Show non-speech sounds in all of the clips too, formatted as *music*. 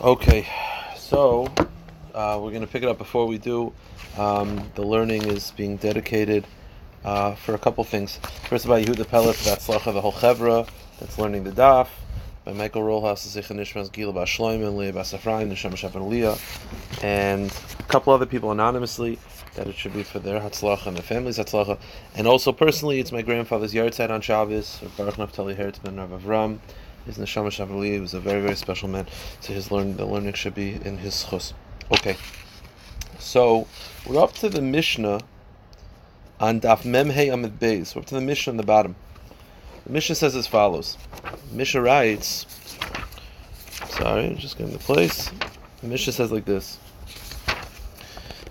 Okay, so uh, we're going to pick it up. Before we do, um, the learning is being dedicated uh, for a couple things. First, by Yehuda Peller for that slacha the chevra that's learning the daf. By Michael Rollhouse, Zichan Nishmas Gila Bashloim and Leah Basafraim, Nisham Shafan Leah, and a couple other people anonymously that it should be for their hatzlacha and their family's hatzlacha. And also personally, it's my grandfather's yahrzeit on Shabbos, Baruch Naftali Hertzman Rav Avram. His neshama shavali was a very very special man. So his learn the learning should be in his chus. Okay, so we're up to the Mishnah on Daf Memhei Amid Beis. We're up to the Mishnah on the bottom. The Mishnah says as follows. Mishnah writes. Sorry, just getting the place. The Mishnah says like this.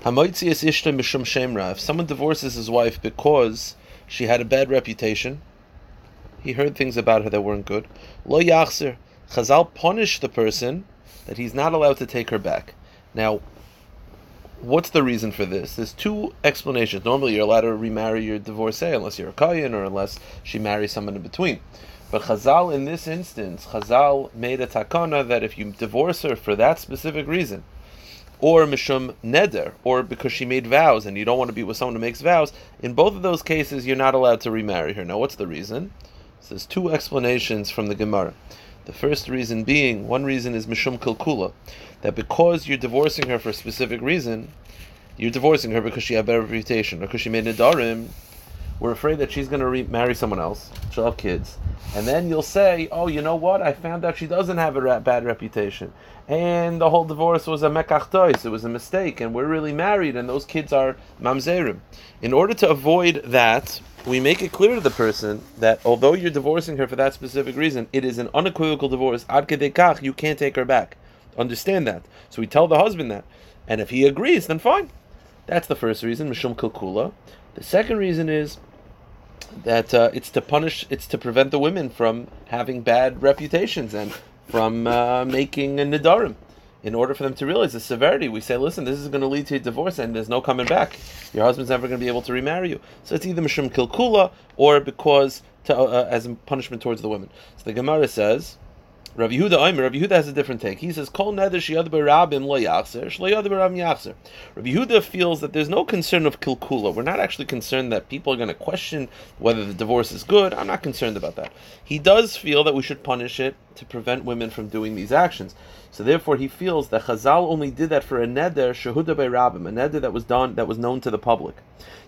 If someone divorces his wife because she had a bad reputation, he heard things about her that weren't good. Lo yachzer. Chazal punished the person that he's not allowed to take her back. Now, what's the reason for this? There's two explanations. Normally, you're allowed to remarry your divorcee unless you're a kayan or unless she marries someone in between. But Chazal, in this instance, Chazal made a takana that if you divorce her for that specific reason, or mishum neder, or because she made vows and you don't want to be with someone who makes vows, in both of those cases, you're not allowed to remarry her. Now, what's the reason? So there's two explanations from the Gemara. The first reason being, one reason is mishum kilkula, that because you're divorcing her for a specific reason, you're divorcing her because she had a reputation, or because she made nidarim, we're afraid that she's going to re- marry someone else, she'll have kids, and then you'll say, oh, you know what, I found out she doesn't have a ra- bad reputation, and the whole divorce was a mekachtois, it was a mistake, and we're really married, and those kids are mamzerim. In order to avoid that, we make it clear to the person that although you're divorcing her for that specific reason, it is an unequivocal divorce. Ad kedekach, you can't take her back. Understand that. So we tell the husband that, and if he agrees, then fine. That's the first reason, mishum kilkula. The second reason is that uh, it's to punish, it's to prevent the women from having bad reputations and from uh, making a nidarim. In order for them to realize the severity, we say, listen, this is going to lead to a divorce and there's no coming back. Your husband's never going to be able to remarry you. So it's either mishum kilkula or because to, uh, as a punishment towards the women. So the Gemara says, Rav Yehuda Omer, Rav Yehuda has a different take. He says, "Kol neder sheyad berabim lo yachzer, shloyad berabim yachzer." Rav Yehuda feels that there's no concern of kilkula. We're not actually concerned that people are going to question whether the divorce is good. I'm not concerned about that. He does feel that we should punish it to prevent women from doing these actions. So therefore, he feels that Chazal only did that for a neder shehuda berabim, a neder that was done that was known to the public.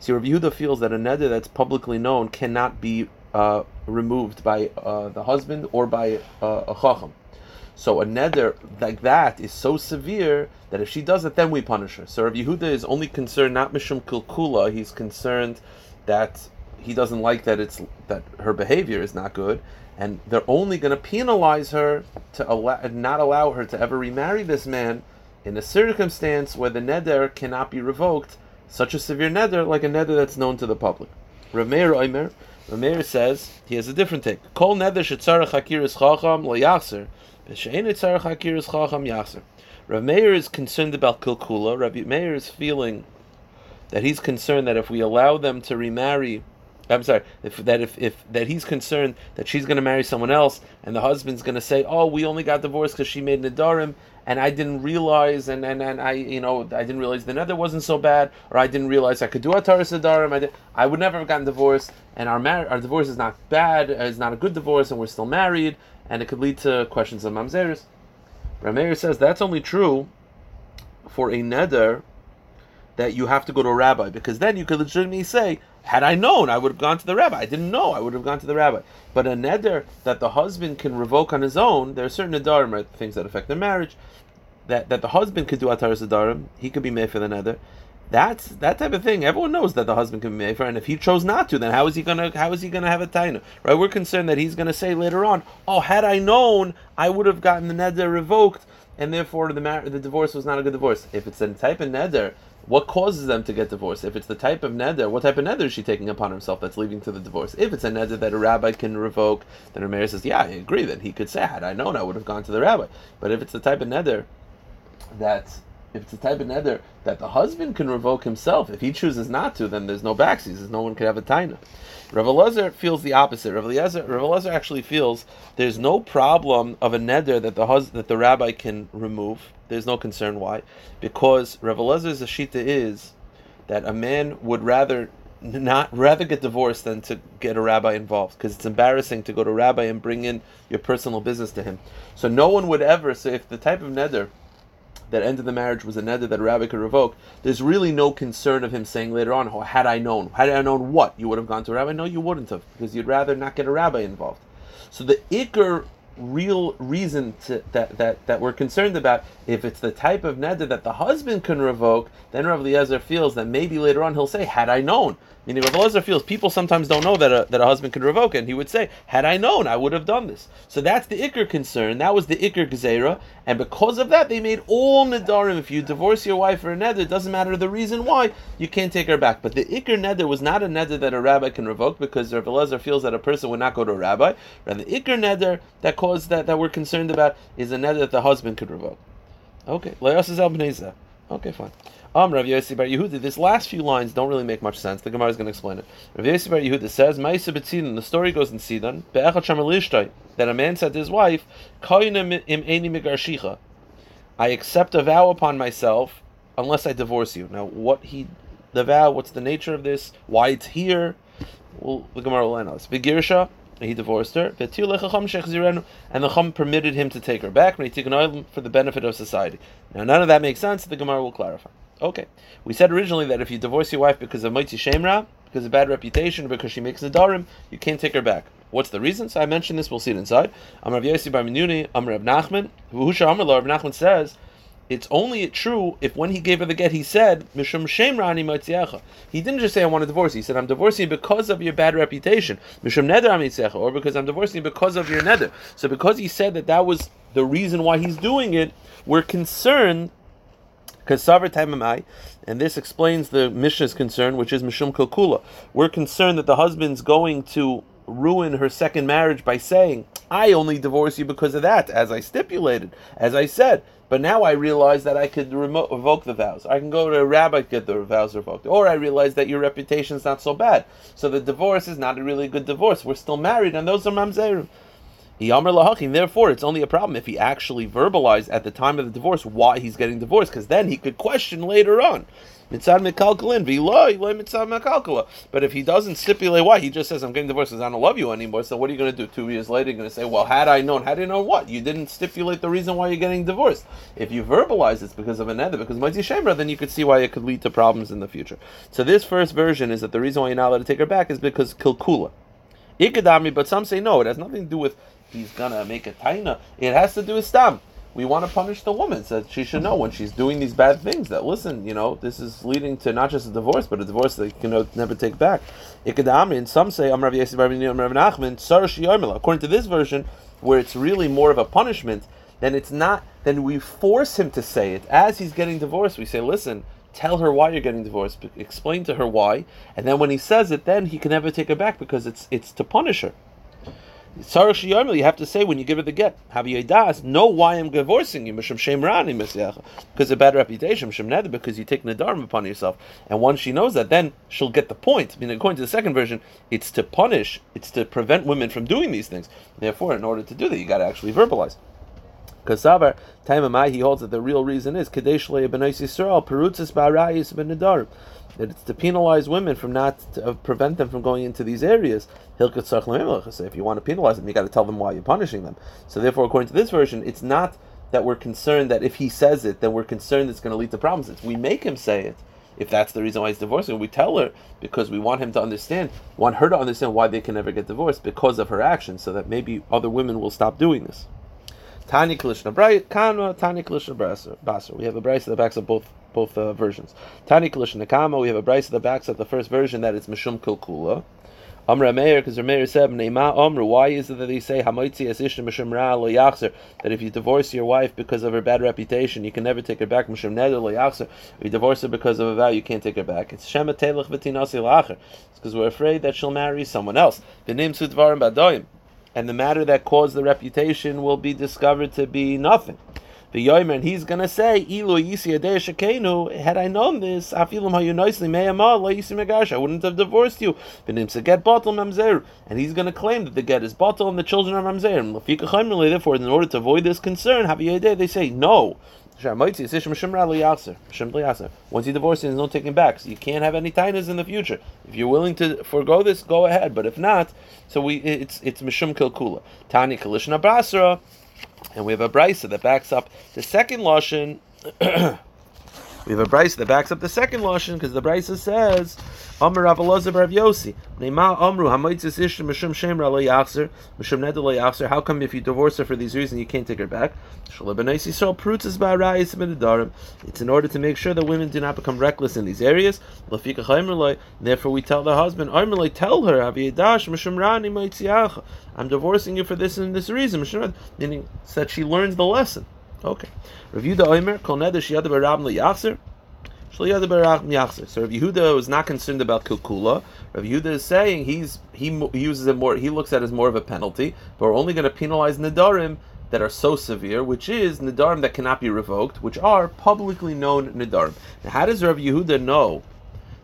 See, Rav Yehuda feels that a neder that's publicly known cannot be uh, removed by uh, the husband or by uh, a chacham. So a neder like that is so severe that if she does it, then we punish her. So Rav Yehuda is only concerned not mishum kilkula. He's concerned that he doesn't like that it's that her behavior is not good, and they're only going to penalize her to allow, not allow her to ever remarry this man in a circumstance where the neder cannot be revoked. Such a severe neder, like a neder that's known to the public. Rameir Omer, Rameir says he has a different take. Kol neder shetzarach hakiris chacham lo yachzer, v'shein etzarach hakiris chacham yachzer. Rav Meir is concerned about kilkula. Rav Meir is feeling that he's concerned that if we allow them to remarry, I'm sorry, if that if, if that he's concerned that she's going to marry someone else, and the husband's going to say, "Oh, we only got divorced because she made nidarim, and I didn't realize, and, and, and I, you know, I didn't realize the nether wasn't so bad, or I didn't realize I could do ataris nidarim. I, did, I would never have gotten divorced, and our mar- our divorce is not bad, uh, it's not a good divorce, and we're still married, and it could lead to questions of mamzeres." Rameir says that's only true for a neder that you have to go to a rabbi, because then you could legitimately say, had I known, I would have gone to the rabbi. I didn't know, I would have gone to the rabbi. But a neder that the husband can revoke on his own, there are certain nedarim, things that affect their marriage, that, that the husband could do ataris nedarim, he could be made for the neder. That's that type of thing. Everyone knows that the husband can be made for, and if he chose not to, then how is he gonna how is he gonna have a taina? Right? We're concerned that he's gonna say later on, "Oh, had I known, I would have gotten the neder revoked, and therefore the mar- the divorce was not a good divorce." If it's a type of neder, what causes them to get divorced? If it's the type of neder, what type of neder is she taking upon herself that's leading to the divorce? If it's a neder that a rabbi can revoke, then her mayor says, "Yeah, I agree." Then he could say, "Had I known, I would have gone to the rabbi." But if it's the type of neder that it's a type of neder that the husband can revoke himself, if he chooses not to, then there's no backsies, there's no one could have a taina. Rav Elazar feels the opposite. Rav Elazar, actually feels there's no problem of a neder that the hus- that the rabbi can remove. There's no concern why, because Rav Elazar's shita is that a man would rather not rather get divorced than to get a rabbi involved because it's embarrassing to go to a rabbi and bring in your personal business to him. So no one would ever say if the type of neder that ended the marriage was a neder that a rabbi could revoke, there's really no concern of him saying later on, oh, had I known, had I known what, you would have gone to a rabbi? No, you wouldn't have, because you'd rather not get a rabbi involved. So the ikr real reason to, that, that, that we're concerned about, if it's the type of neder that the husband can revoke, then Rav Eliezer feels that maybe later on he'll say, had I known. Meaning Rav Eliezer feels people sometimes don't know that a, that a husband can revoke and he would say, had I known, I would have done this. So that's the ikr concern, that was the ikr gzera, and because of that, they made all nedarim. If you divorce your wife for a neder, it doesn't matter the reason why, you can't take her back. But the ikr neder was not a neder that a rabbi can revoke, because Rav Eliezer feels that a person would not go to a rabbi. And the ikr neder that caused that, that we're concerned about is a neder that the husband could revoke. Okay, Okay, fine. Um, Rav Yossi Bar Yehuda. This last few lines don't really make much sense. The Gemara is going to explain it. Rav Yossi Bar Yehuda says, "Ma'isa b'tzidon." The story goes in Sidon that a man said to his wife, im I accept a vow upon myself unless I divorce you. Now, what he, the vow, what's the nature of this? Why it's here? Well, the Gemara will analyze. Begirsha, he divorced her, and the Chum permitted him to take her back, for the benefit of society. Now, none of that makes sense. The Gemara will clarify. Okay. We said originally that if you divorce your wife because of Moitzi Shemra, because of bad reputation, because she makes Nadarim, you can't take her back. What's the reason? So I mentioned this, we'll see it inside. Amr Yossi Bar Minuni, Amr Nachman, Husha Amr Rav Nachman says, it's only true if when he gave her the get, he said, Mishum Shemrani Moitziacha. He didn't just say, I want to divorce. He said, I'm divorcing because of your bad reputation. Mishum Neder Amitziacha, or because I'm divorcing because of your Neder. So because he said that that was the reason why he's doing it, we're concerned Kasavar Taimamai, and this explains the Mishnah's concern, which is Mishum Kilkula. We're concerned that the husband's going to ruin her second marriage by saying, I only divorce you because of that, as I stipulated, as I said. But now I realize that I could remo- revoke the vows. I can go to a rabbi get the vows revoked. Or I realize that your reputation is not so bad. So the divorce is not a really good divorce. We're still married, and those are mamzerim. Therefore, it's only a problem if he actually verbalized at the time of the divorce why he's getting divorced, because then he could question later on. But if he doesn't stipulate why, he just says, I'm getting divorced because I don't love you anymore. So what are you going to do? Two years later, you're going to say, Well, had I known, had do you know what? You didn't stipulate the reason why you're getting divorced. If you verbalize it's because of another, because Moitzi Shemra, then you could see why it could lead to problems in the future. So this first version is that the reason why you're not allowed to take her back is because Kilkula. Ikadami, but some say no, it has nothing to do with he's gonna make a taina. It has to do with stam. We want to punish the woman so that she should know when she's doing these bad things that listen, you know, this is leading to not just a divorce, but a divorce that you can never take back. And some say According to this version, where it's really more of a punishment, then it's not. Then we force him to say it as he's getting divorced. We say, listen, tell her why you're getting divorced, explain to her why, and then when he says it, then he can never take her back because it's it's to punish her. You have to say when you give her the get, have you das, know why I'm divorcing you, because a bad reputation, because you take nadarim upon yourself. And once she knows that, then she'll get the point. I mean, according to the second version, it's to punish, it's to prevent women from doing these things. Therefore, in order to do that, you got to actually verbalize. Kasavar, Taimamai, he holds that the real reason is Kadesh Yisrael, Perutzis Barayis Ben that it's to penalize women from not to uh, prevent them from going into these areas. If you want to penalize them, you got to tell them why you're punishing them. So therefore, according to this version, it's not that we're concerned that if he says it, then we're concerned it's going to lead to problems. It's we make him say it. If that's the reason why he's divorcing, we tell her because we want him to understand, want her to understand why they can never get divorced because of her actions, so that maybe other women will stop doing this. Tani Kalishna Kanma, Tani Kalishna Basar. We have a brace that backs up both both uh, versions. Tani Kalishna Kama, we have a brace that backs up the first version that it's Mishum Kilkula. Amra Meir, because Meir said, Neima Amru, why is it that they say Hamaitzi as Ishna Ra lo Yachzer, that if you divorce your wife because of her bad reputation, you can never take her back, Mishum Neder lo Yachzer, if you divorce her because of a vow, you can't take her back. It's Shema Telech V'tinasi Lacher. It's because we're afraid that she'll marry someone else. The name Sudvarim Badoyim. And the matter that caused the reputation will be discovered to be nothing. The Yomer, and he's going to say, Ilu Yisi Shekenu, had I known this, Afilim Hayunoisli Meyama, La Yisi Megash, I wouldn't have divorced you. Benim get bottle Mamzer. And he's going to claim that the get is bottle and the children are Mamzer. Therefore, in order to avoid this concern, they say, no. Once you divorce, there's no taking back. So you can't have any tainas in the future. If you're willing to forego this, go ahead. But if not, so we it's it's mishum kilkula. Tani kalishna brasra, and we have a brisa that backs up the second lashon. *coughs* We have a brisa that backs up the second lashon because the brisa says, "Amar Rav Elazar Rav Yosi, Neima Amru Hamitzis Ish Mishum Shemra Lo Yachzer Mishum Nedel Lo Yachzer." How come if you divorce her for these reasons you can't take her back? It's in order to make sure that women do not become reckless in these areas. Therefore, we tell the husband, tell her, I'm divorcing you for this and this reason, meaning that she learns the lesson. Okay. Rav Yehuda Omer, Kol Neder Shiyada Barab Yachzer. So Rav Yehuda was not concerned about Kilkula. Rav Yehuda is saying he's he, uses it more. He looks at it as more of a penalty, but we're only going to penalize Nadarim that are so severe, which is Nadarim that cannot be revoked, which are publicly known Nadarim. Now, how does Rav Yehuda know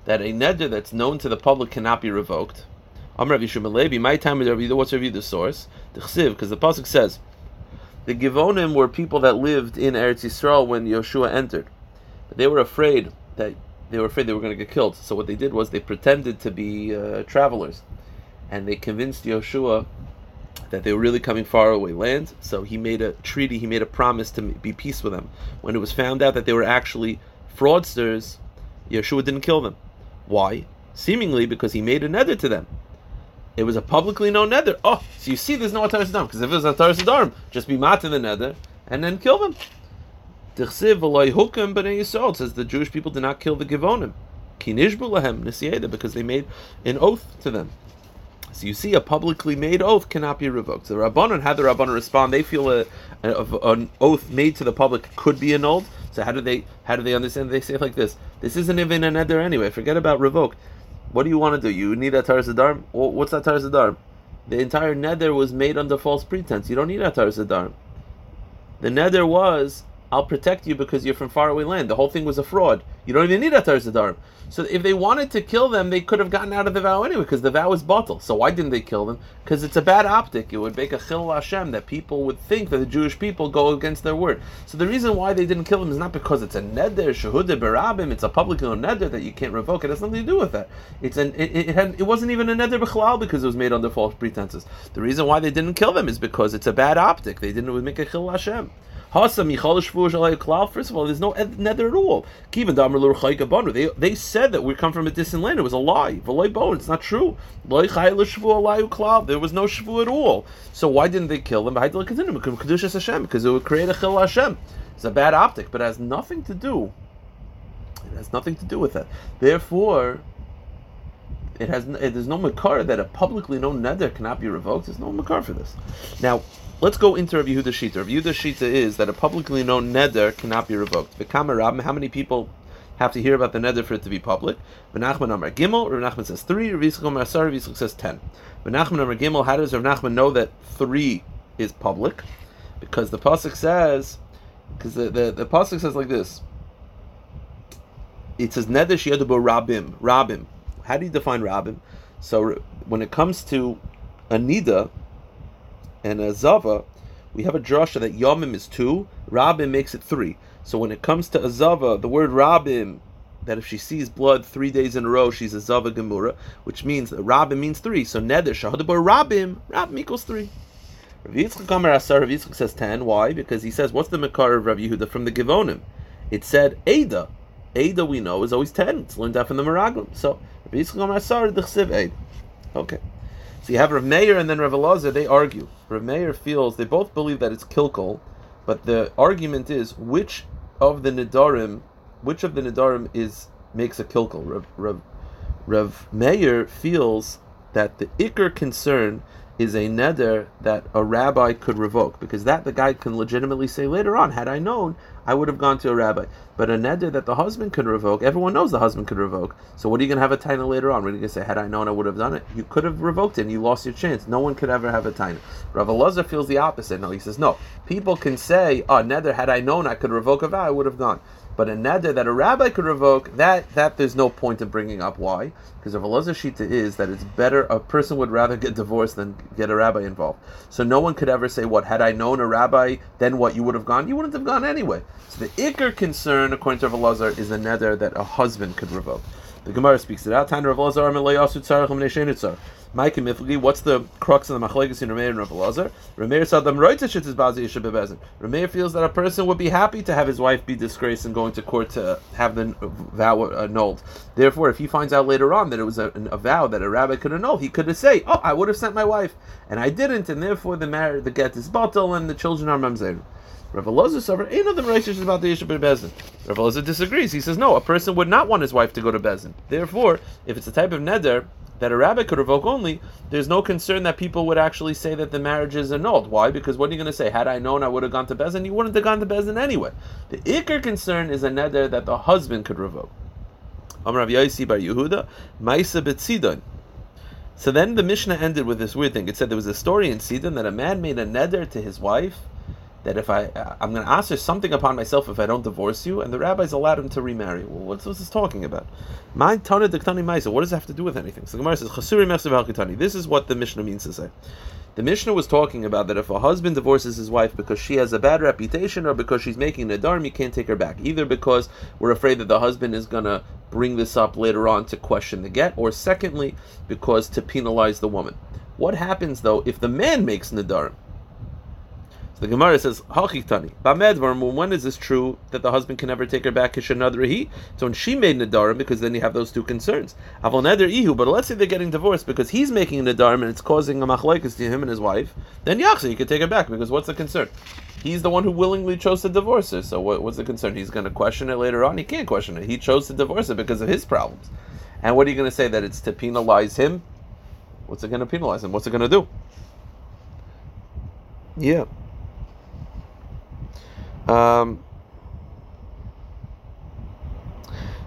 that a Neder that's known to the public cannot be revoked? I'm Rav Yishum. My time with Rav Yehuda. What's Rav Yehuda's source? The Chsiv, because the pasuk says. The Givonim were people that lived in Eretz Yisrael when Yeshua entered. They were afraid that they were afraid they were going to get killed. So what they did was they pretended to be uh, travelers, and they convinced Yoshua that they were really coming far away land. So he made a treaty. He made a promise to be peace with them. When it was found out that they were actually fraudsters, Yoshua didn't kill them. Why? Seemingly because he made a neder to them. It was a publicly known nether. Oh, so you see, there's no Ataras Adam because if it was Ataras Adam, just be mat in the nether and then kill them. Tichsiv v'loy hukim b'nei Yisrael says the Jewish people did not kill the Givonim. Because they made an oath to them. So you see, a publicly made oath cannot be revoked. So the Rabbanon, how the Rabbanon respond? They feel a, a, an oath made to the public could be annulled. So how do they how do they understand? They say like this: This isn't even a nether anyway. Forget about revoke. What do you want to do? You need a Taras What's that Taras The entire nether was made under false pretense. You don't need a Taras The nether was I'll protect you because you're from faraway land. The whole thing was a fraud. You don't even need Atar Zadarim. So if they wanted to kill them, they could have gotten out of the vow anyway, because the vow is bottle. So why didn't they kill them? Because it's a bad optic. It would make a chil Hashem that people would think that the Jewish people go against their word. So the reason why they didn't kill them is not because it's a neder shahudah berabim. It's a public neder that you can't revoke. It has nothing to do with that. It's an it, it had it wasn't even a neder b'chalal because it was made under false pretenses. The reason why they didn't kill them is because it's a bad optic. They didn't make a chil Hashem. First of all, there's no nether at all. They, they said that we come from a distant land. It was a lie. It's not true. There was no shvu at all. So why didn't they kill them? Because it would create a chil Hashem. It's a bad optic, but it has nothing to do. It has nothing to do with that. Therefore, it has there's no makar that a publicly known nether cannot be revoked. There's no makar for this. Now, Let's go into Rav Yehuda Shita. Rav Yehuda Shita is that a publicly known neder cannot be revoked. The Kamarab, how many people have to hear about the neder for it to be public? Benachman Amar Gimel, Rav Nachman says three, Rav Yitzchak Amar Asar, Rav says ten. Benachman Amar Gimel, how does Rav Nachman know that three is public? Because the Pasuk says, because the, the, the Pasuk says like this, it says neder shiyadubo rabim, rabim. How do you define rabim? So when it comes to Anida, and a Zava, we have a drasha that Yomim is two, Rabim makes it three. So when it comes to Azava, the word Rabim, that if she sees blood three days in a row, she's a Zava Gemura, which means Rabim means three. So Neder, Shahadabar Rabim, Rabim equals three. Rav Yitzchak Amar Asar, Rav Yitzchak says ten. Why? Because he says, what's the Makar of Rav Yehuda from the Givonim? It said Ada. Ada we know is always ten. It's learned out from the Meraglim. So Rav Yitzchak Amar Asar, the Chsiv. Okay. So you have Rav Meir and then Rav Elazar, they argue. Rav Meir feels, they both believe that it's kilkol, but the argument is which of the Nidarim, which of the Nidarim is makes a kilkol. Rav, Rav, Rav Meir feels that the Iker concern is a neder that a rabbi could revoke because that the guy can legitimately say later on, had I known, I would have gone to a rabbi. But a neder that the husband could revoke, everyone knows the husband could revoke. So what are you going to have a taina later on? What are you going to say, had I known, I would have done it? You could have revoked it and you lost your chance. No one could ever have a taina. Rav Elazar feels the opposite. No, he says, no. People can say, oh, neder, had I known I could revoke a vow, I would have gone. But a neder that a rabbi could revoke, that that there's no point in bringing up. Why? Because Rav Elazar Shita is that it's better, a person would rather get divorced than get a rabbi involved. So no one could ever say, what, had I known a rabbi, then what, you would have gone? You wouldn't have gone anyway. So the ikr concern, according to Rav is the neder that a husband could revoke. The Gemara speaks it out. Time Rav Mike and Miflgi, what's the crux of the machlekes in Rameir and Rav Elazar? Rameir said them right to shittis bazi yishabebezin. Rameir feels that a person would be happy to have his wife be disgraced and going to court to have the vow uh, annulled. Therefore, if he finds out later on that it was a, a vow that a rabbi could annul, he could say, "Oh, I would have sent my wife, and I didn't, and therefore the marriage, the get is bottle, and the children are mamzer." Rav Elazar suffered ain't nothing righteous about the issue of Bezin. Rav Elazar disagrees. He says no, a person would not want his wife to go to Bezin. Therefore, if it's a type of neder that a rabbi could revoke only, there's no concern that people would actually say that the marriage is annulled. Why? Because what are you going to say? Had I known, I would have gone to Bezin. You wouldn't have gone to Bezin anyway. The ikr concern is a neder that the husband could revoke. Amrav Yaisi Bar Yehuda, Maisa Betzidon. So then the Mishnah ended with this weird thing. It said there was a story in Sidon that a man made a neder to his wife that if I I'm going to ask her something upon myself if I don't divorce you, and the rabbis allowed him to remarry. Well, what's, what's this talking about? My tana diktani ma'isa. What does it have to do with anything? So the Gemara says chasuri mechsev This is what the Mishnah means to say. The Mishnah was talking about that if a husband divorces his wife because she has a bad reputation or because she's making a dharm, you can't take her back. Either because we're afraid that the husband is going to bring this up later on to question the get, or secondly, because to penalize the woman. What happens though if the man makes nadarim? The Gemara says, Hachitani. When is this true that the husband can never take her back? he. So when she made Nadarim, because then you have those two concerns. Avol Neder Ihu, but let's say they're getting divorced because he's making Nadarim and it's causing a machlekes to him and his wife, then Yachsa, you can take her back because what's the concern? He's the one who willingly chose to divorce her. So what, what's the concern? He's going to question it later on? He can't question it. He chose to divorce her because of his problems. And what are you going to say? That it's to penalize him? What's it going to penalize him? What's it going to do? Yeah. Um,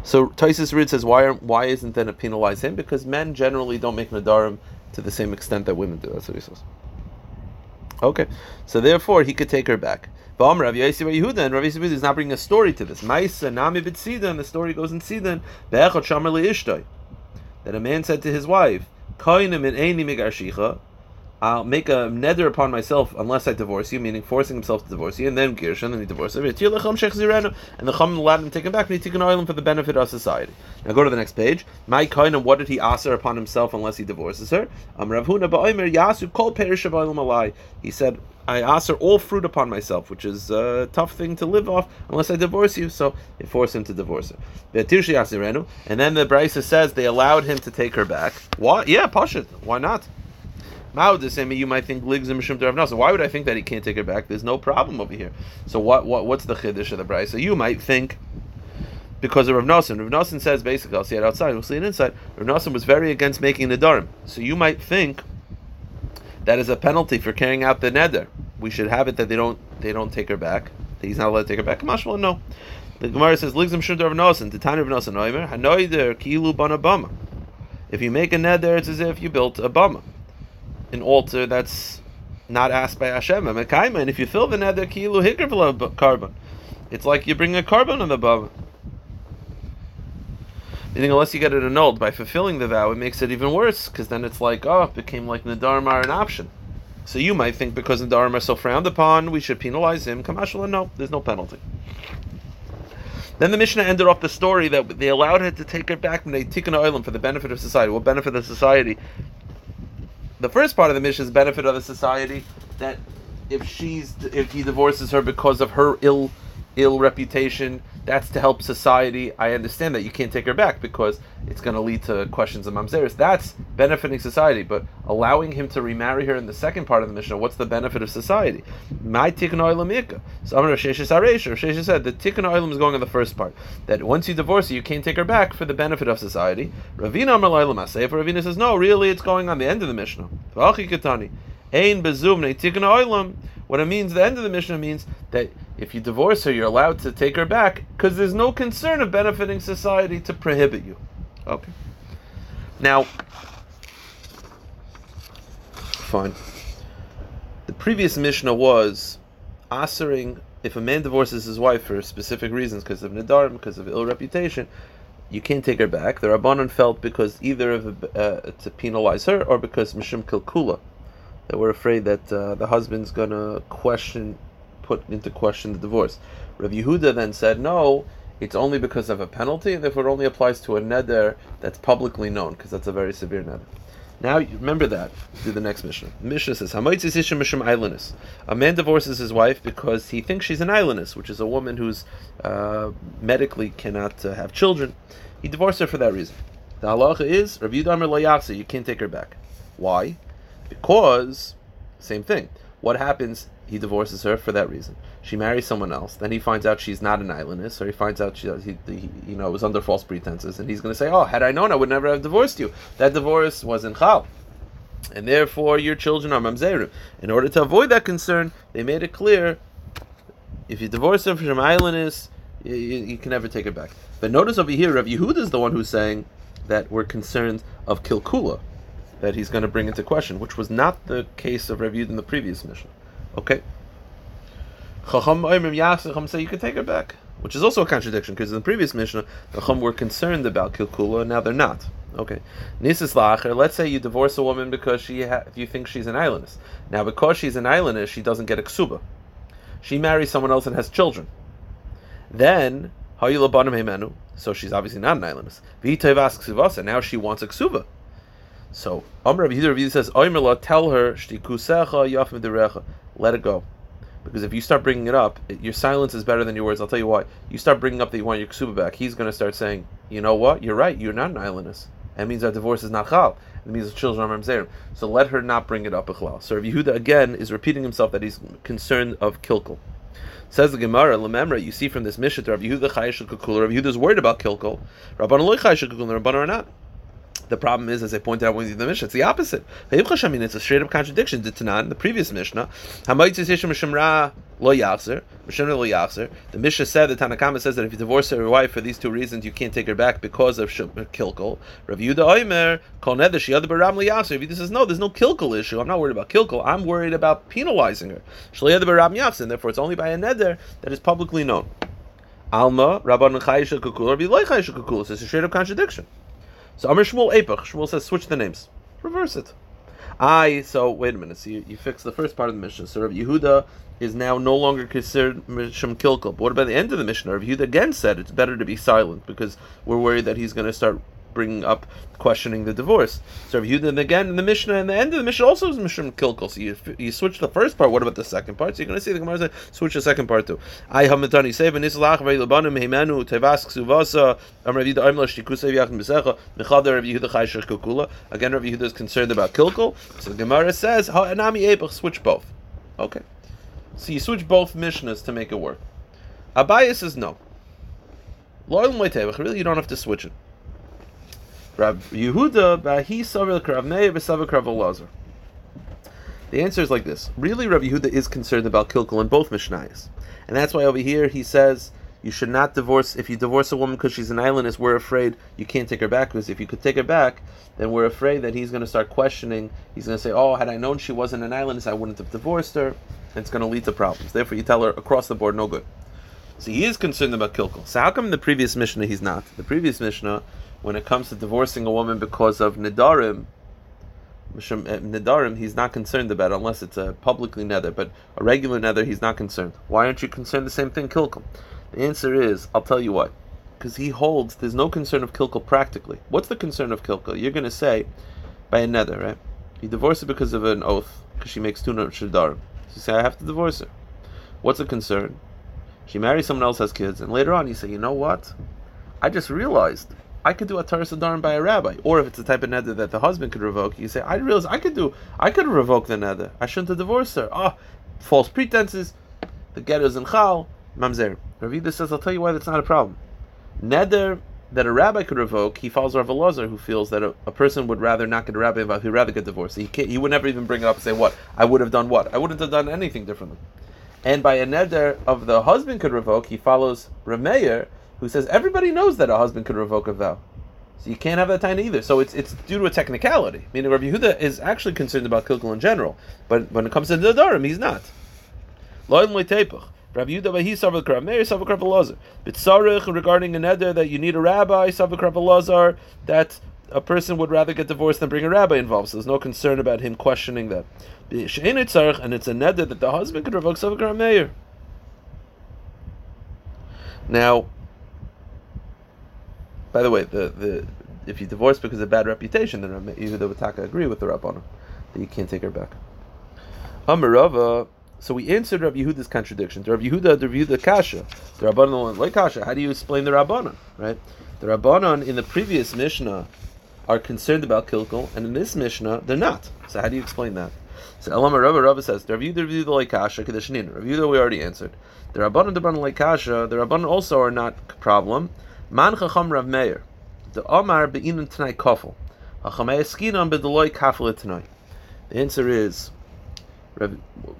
so Taisus Rid says, why, why isn't then it penalize him? Because men generally don't make nadarim to the same extent that women do. That's what he says. Okay, so therefore he could take her back. Rav Yehuda and Rav Yehuda is not bringing a story to this. Ma'isa nami and the story goes in Sidon. That a man said to his wife, I'll make a nether upon myself unless I divorce you, meaning forcing himself to divorce you, and then Gersh, and then he divorces. And the Chum allowed him to take him back, and he took an oil for the benefit of society. Now go to the next page. My kind what did he ask her upon himself unless he divorces her? Um, Yasu perish He said, I ask her all fruit upon myself, which is a tough thing to live off unless I divorce you. So they force him to divorce her. And then the Brisa says they allowed him to take her back. What? Yeah, push it. Why not? Same, you might think ligzim shum to why would I think that he can't take it back? There's no problem over here. So what what what's the chiddush of the bride? So you might think because of Rav Nosson. Rav Nosson says basically, I'll see it outside, we'll see it inside. Rav Nosson was very against making the dharm. So you might think that is a penalty for carrying out the neder. We should have it that they don't they don't take her back. That he's not allowed to take her back. Mashma, no. The Gemara says, "Ligzim shur Rav Nosson." Time of Nosson, Oimer Hanoider kilu bana bama. If you make a neder, it's as if you built a bama an altar that's not asked by Hashem. And if you fill the nether kilu hikr carbon, it's like you bring a carbon on the bava. Meaning, unless you get it annulled by fulfilling the vow, it makes it even worse because then it's like, oh, it became like Nadarm are an option. So you might think because Nadarm are so frowned upon, we should penalize him. Kamashla, no, there's no penalty. Then the Mishnah ended off the story that they allowed her to take her back they took an island for the benefit of society. What benefit of society? The first part of the Mishnah's benefit of the society that if she's if he divorces her because of her ill ill reputation, that's to help society. I understand that you can't take her back because it's going to lead to questions of mamzeris. That's benefiting society, but allowing him to remarry her in the second part of the Mishnah, what's the benefit of society? My tikkun oilam So Amar Sheshes Aresh, Sheshes said the tikkun oilam is going on the first part. That once you divorce her, you can't take her back for the benefit of society. Ravina Amar Loilam Asef. Ravina says no, really, it's going on the end of the Mishnah. Bezum tikkun oilam. What it means, the end of the Mishnah means that if you divorce her, you're allowed to take her back because there's no concern of benefiting society to prohibit you. Okay. Now, fine. The previous Mishnah was answering if a man divorces his wife for specific reasons, because of nidarim, because of ill reputation, you can't take her back. The Rabbanon felt because either of uh, to penalize her or because Mishum Kilkula that we're afraid that uh, the husband's going to question, put into question the divorce. Rav Yehuda then said, no, it's only because of a penalty, and therefore it only applies to a neder that's publicly known, because that's a very severe neder. Now, remember that. Do the next mission. The Mishnah says, A man divorces his wife because he thinks she's an islandess, which is a woman who's uh, medically cannot uh, have children. He divorced her for that reason. The halacha is, Rav Yudamar you can't take her back. Why? Because, same thing. What happens? He divorces her for that reason. She marries someone else. Then he finds out she's not an islandess, or he finds out she, he, he you know, was under false pretenses, and he's going to say, "Oh, had I known, I would never have divorced you." That divorce was in chal, and therefore your children are mamzerim. In order to avoid that concern, they made it clear: if you divorce her from islandess, you, you, can never take her back. But notice over here, Rav Yehuda is the one who's saying that we're concerned of kilkula that he's going to bring into question, which was not the case of reviewed in the previous mission. Okay. Chacham Chacham say you can take her back, which is also a contradiction because in the previous mission, the Chacham were concerned about Kilkula, and now they're not. Okay. Nisis Lacher, let's say you divorce a woman because she ha- you think she's an islandess. Now, because she's an islandess, she doesn't get a ksuba. She marries someone else and has children. Then, so she's obviously not an islandess. Now she wants a ksuba. So Amr Yehuda says, "Oimerla, tell her shtikusecha yafim derecha, let it go." Because if you start bringing it up, it, your silence is better than your words. I'll tell you why. You start bringing up that you want your ksuba back. He's going to start saying, "You know what? You're right. You're not an islandess. That means our divorce is not chal. It means the children are mamzerim. So let her not bring it up ichlal." So Rabbi Yehuda again is repeating himself that he's concerned of kilkel. Says the Gemara, Lememra, you see from this Mishnah, Rabbi Yehuda chayish kukul. Rabbi Yehuda is worried about kilkel. Rabban loy chayish kukul. Rabban are not. The problem is, as I pointed out when the Mishnah, it's the opposite. It's a straight up contradiction to Tanan, the previous Mishnah. The Mishnah said, the Tanakama says that if you divorce your wife for these two reasons, you can't take her back because of kilkul. Rav Yuda Oimer, Kol Neder, Shiyad Baram Liyachzer. If he says, no, there's no kilkul issue. I'm not worried about kilkul. I'm worried about penalizing her. Shliyad Baram Yachzer. Therefore, it's only by a neder that is publicly known. Alma, Rabban Chayish Kukul, Rabbi Loy Chayish Kukul. It's a straight up contradiction. So Amr Shmuel Epach. Shmuel says switch the names. Reverse it. I so wait a minute. So you, you fix the first part of the mission. So Rav Yehuda is now no longer considered Misham Kilkel. But what about the end of the mission? Rav Yehuda again said it's better to be silent because we're worried that he's going to start bringing up questioning the divorce. So Rav Yehuda again in the Mishnah and the end of the Mishnah also is Mishnah Kilkel. So you, you switch the first part. What about the second part? So you're going to see the Gemara say switch the second part too. I kukula. Again, Rav Yehuda is concerned about Kilkel. So the Gemara says ha'anami switch both. Okay. So you switch both Mishnahs to make it work. Abaye says no. Really, you don't have to switch it. Rav Yehuda Bahi Savil Krav Meir V'Savil Krav Elazar. The answer is like this. Really, Rav Yehuda is concerned about kilkel in both Mishnayos. And that's why over here he says you should not divorce, if you divorce a woman because she's an islandess, we're afraid you can't take her back, because if you could take her back, then we're afraid that he's going to start questioning. He's going to say, oh, had I known she wasn't an islandess, I wouldn't have divorced her. And it's going to lead to problems. Therefore, you tell her across the board, no good. So he is concerned about kilkel. So how come the previous Mishnah he's not? The previous Mishnah, when it comes to divorcing a woman because of nidarim, eh, nidarim, he's not concerned about it unless it's a publicly nether, but a regular nether, he's not concerned. Why aren't you concerned the same thing, kilkum? The answer is, I'll tell you why. Because he holds there's no concern of kilkel practically. What's the concern of kilkel? You're going to say by a nether, right? You divorce her because of an oath, because she makes two nidarim. So you say, I have to divorce her. What's the concern? She marries someone else, has kids, and later on you say, you know what? I just realized I could do a Taras Adarim by a rabbi. Or if it's a type of neder that the husband could revoke, you say, I realize I could do, I could revoke the neder. I shouldn't have divorced her. Ah, oh, false pretenses. The get is in chal. Mamzer. Ravida says, I'll tell you why that's not a problem. Neder that a rabbi could revoke, he follows Rav Elazar, who feels that a, a, person would rather not get a rabbi involved, he'd rather get divorced. He, he would never even bring it up and say, What? I would have done what? I wouldn't have done anything differently. And by a neder of the husband could revoke, he follows Rameir, who says everybody knows that a husband could revoke a vow. So you can't have that time either. So it's it's due to a technicality. Meaning Rabbi Yehuda is actually concerned about kilkel in general, but when it comes to the Darim, he's not. Rabbi Yehuda Vahi Savak Rav Meir Savak Rav Elazar. Bitzarich regarding a neder that you need a rabbi Savak Rav Elazar that a person would rather get divorced than bring a rabbi involved. So there's no concern about him questioning that. And it's a neder that the husband could revoke Savak Rav Meir. Now, by the way, the, the if you divorce because of bad reputation, then Yehuda would Taka agree with the Rabbana that you can't take her back. Amarava. So we answered Rabbi Yehuda's contradiction. The Rav Yehuda, the Rav Yehuda Kasha, the Rabbanon like Kasha. How do you explain the Rabbanon? Right, the Rabbanon in the previous Mishnah are concerned about kilkel, and in this Mishnah they're not. So how do you explain that? So Elam Rabba Rabba says the Rav Yehuda, Yehuda like Kasha, Kedushanin. Rabbi Yehuda we already answered. The Rabbanon, the Rabbanon like Kasha, the Rabbanon also are not problem. Man Chacham Rav Meir, the Omar Be'inan Tanai Kofel, Hachamei Eskinam Bedeloy Kafel Tanai. The answer is, Rav,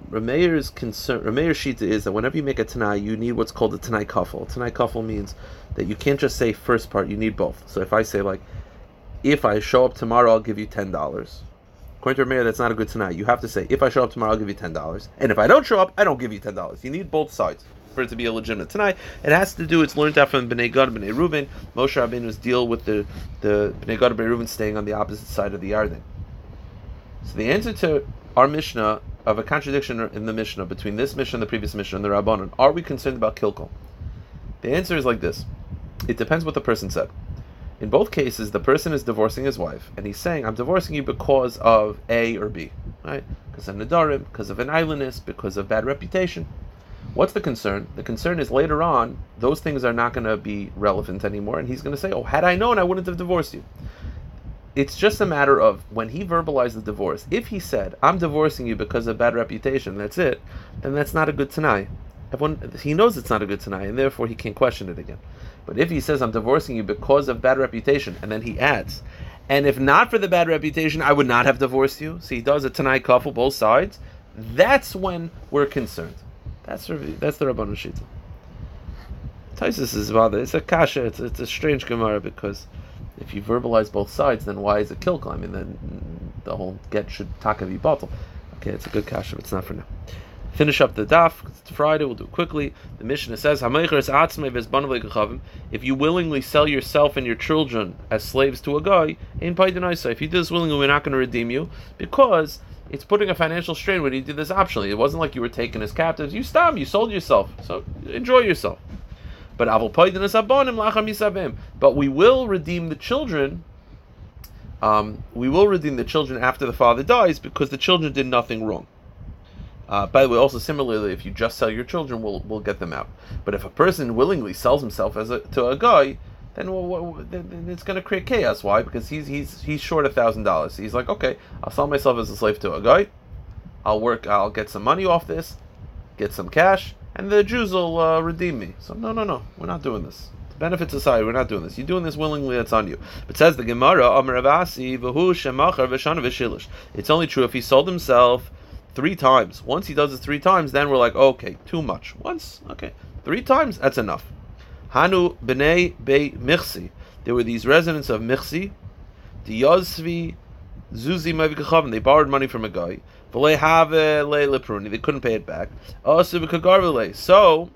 Meir's concern, Rav Meir's shita is that whenever you make a Tanai, you need what's called a Tanai Kofel. Tanai Kofel means that you can't just say first part, you need both. So if I say like, if I show up tomorrow, I'll give you ten dollars. According to Meir, that's not a good Tanai. You have to say, if I show up tomorrow, I'll give you ten dollars, and if I don't show up, I don't give you ten dollars. You need both sides for it to be a legitimate tonight. It has to do. It's learned out from Bnei Gad, Bnei Reuben. Moshe Rabbeinu's deal with the the Bnei Gad, Bnei Reuben staying on the opposite side of the Yarden. So the answer to our Mishnah of a contradiction in the Mishnah between this Mishnah and the previous Mishnah and the Rabbanon, are we concerned about kilkel? The answer is like this: It depends what the person said. In both cases, the person is divorcing his wife, and he's saying, "I'm divorcing you because of A or B, right? Because of nadarim, because of an islandness, because of bad reputation." What's the concern? The concern is later on, those things are not going to be relevant anymore, and he's going to say, Oh, had I known, I wouldn't have divorced you. It's just a matter of when he verbalized the divorce, if he said, I'm divorcing you because of bad reputation, that's it, then that's not a good Tanai. Everyone, he knows it's not a good Tanai, and therefore he can't question it again. But if he says, I'm divorcing you because of bad reputation, and then he adds, and if not for the bad reputation, I would not have divorced you. So he does a Tanai couple, both sides. That's when we're concerned. That's that's the Rabban Shita. Taisus is rather it's a kasha. It's, it's a strange gemara because if you verbalize both sides, then why is it kill? I then the whole get should taka be bottle. Okay, it's a good kasha. It's not for now. Finish up the daf. It's Friday. We'll do it quickly. The Mishnah says, "If you willingly sell yourself and your children as slaves to a guy, in If do this willingly, we're not going to redeem you because it's putting a financial strain when you did this optionally. It wasn't like you were taken as captives. You stopped. You sold yourself. So enjoy yourself. But but we will redeem the children. Um, we will redeem the children after the father dies because the children did nothing wrong. Uh, by the way, also similarly, if you just sell your children, we'll we'll get them out. But if a person willingly sells himself as a, to a guy, then, well, then it's going to create chaos. Why? Because he's he's he's short a thousand dollars. He's like, okay, I'll sell myself as a slave to a guy. I'll work. I'll get some money off this, get some cash, and the Jews will uh, redeem me. So no, no, no, we're not doing this. Benefit society, we're not doing this. You're doing this willingly. It's on you. But says the Gemara, It's only true if he sold himself three times. Once he does it three times, then we're like, okay, too much. Once, okay, three times, that's enough. Hanu b'nei be Michsi. There were these residents of Michsi, the Yozvi Zuzi Mavikachavim. They borrowed money from a guy. They couldn't pay it back. So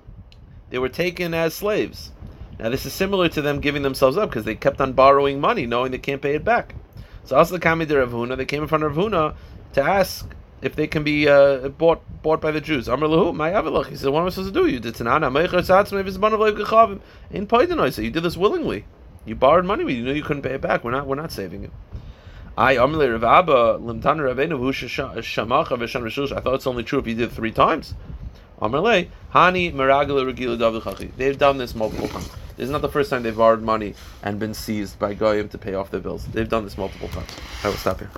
they were taken as slaves. Now this is similar to them giving themselves up because they kept on borrowing money, knowing they can't pay it back. So also Kami de Ravuna, they came in front of Ravuna to ask if they can be uh, bought bought by the Jews. Amr lahu, my avalach. He said, what am I supposed to do? You did tanana in Paidanoi. So you did this willingly. You borrowed money, but you knew you couldn't pay it back. We're not we're not saving it. I Amr Rav Abba Limtana Ravenu Shamach I thought it's only true if you did three times. Amarle, Hani Meragala Regila Davichachi. They've done this multiple times. This is not the first time they've borrowed money and been seized by Goyim to pay off their bills. They've done this multiple times. I will stop here.